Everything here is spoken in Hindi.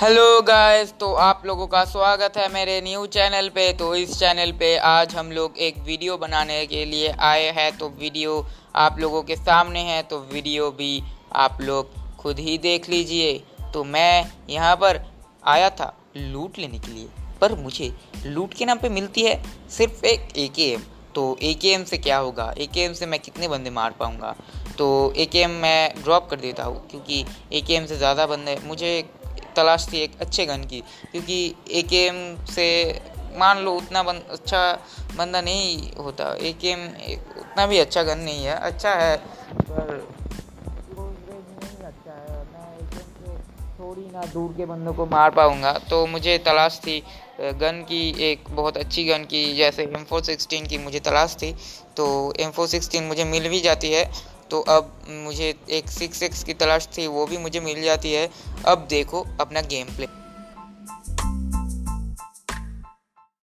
हेलो गाइस तो आप लोगों का स्वागत है मेरे न्यू चैनल पे। तो इस चैनल पे आज हम लोग एक वीडियो बनाने के लिए आए हैं। तो वीडियो आप लोगों के सामने है तो वीडियो भी आप लोग खुद ही देख लीजिए। तो मैं यहाँ पर आया था लूट लेने के लिए, पर मुझे लूट के नाम पे मिलती है सिर्फ़ एक ए के एम तो ए के एम से क्या होगा? ए के एम से मैं कितने बंदे मार पाऊँगा? तो ए के एम मैं ड्रॉप कर देता हूँ, क्योंकि ए के एम से ज़्यादा बंदे, मुझे तलाश थी एक अच्छे गन की क्योंकि ए के एम से मान लो उतना बन, अच्छा बंदा नहीं होता। ए के एम उतना भी अच्छा गन नहीं है। अच्छा है पर अच्छा है मैं थोड़ी ना दूर के बंदों को मार पाऊँगा। तो मुझे तलाश थी गन की एक बहुत अच्छी गन की जैसे एम फोर सिक्सटीन की मुझे तलाश थी। तो एम फोर सिक्सटीन मुझे मिल भी जाती है। तो अब मुझे एक सिक्स एक्स की तलाश थी, वो भी मुझे मिल जाती है। अब देखो अपना गेम प्ले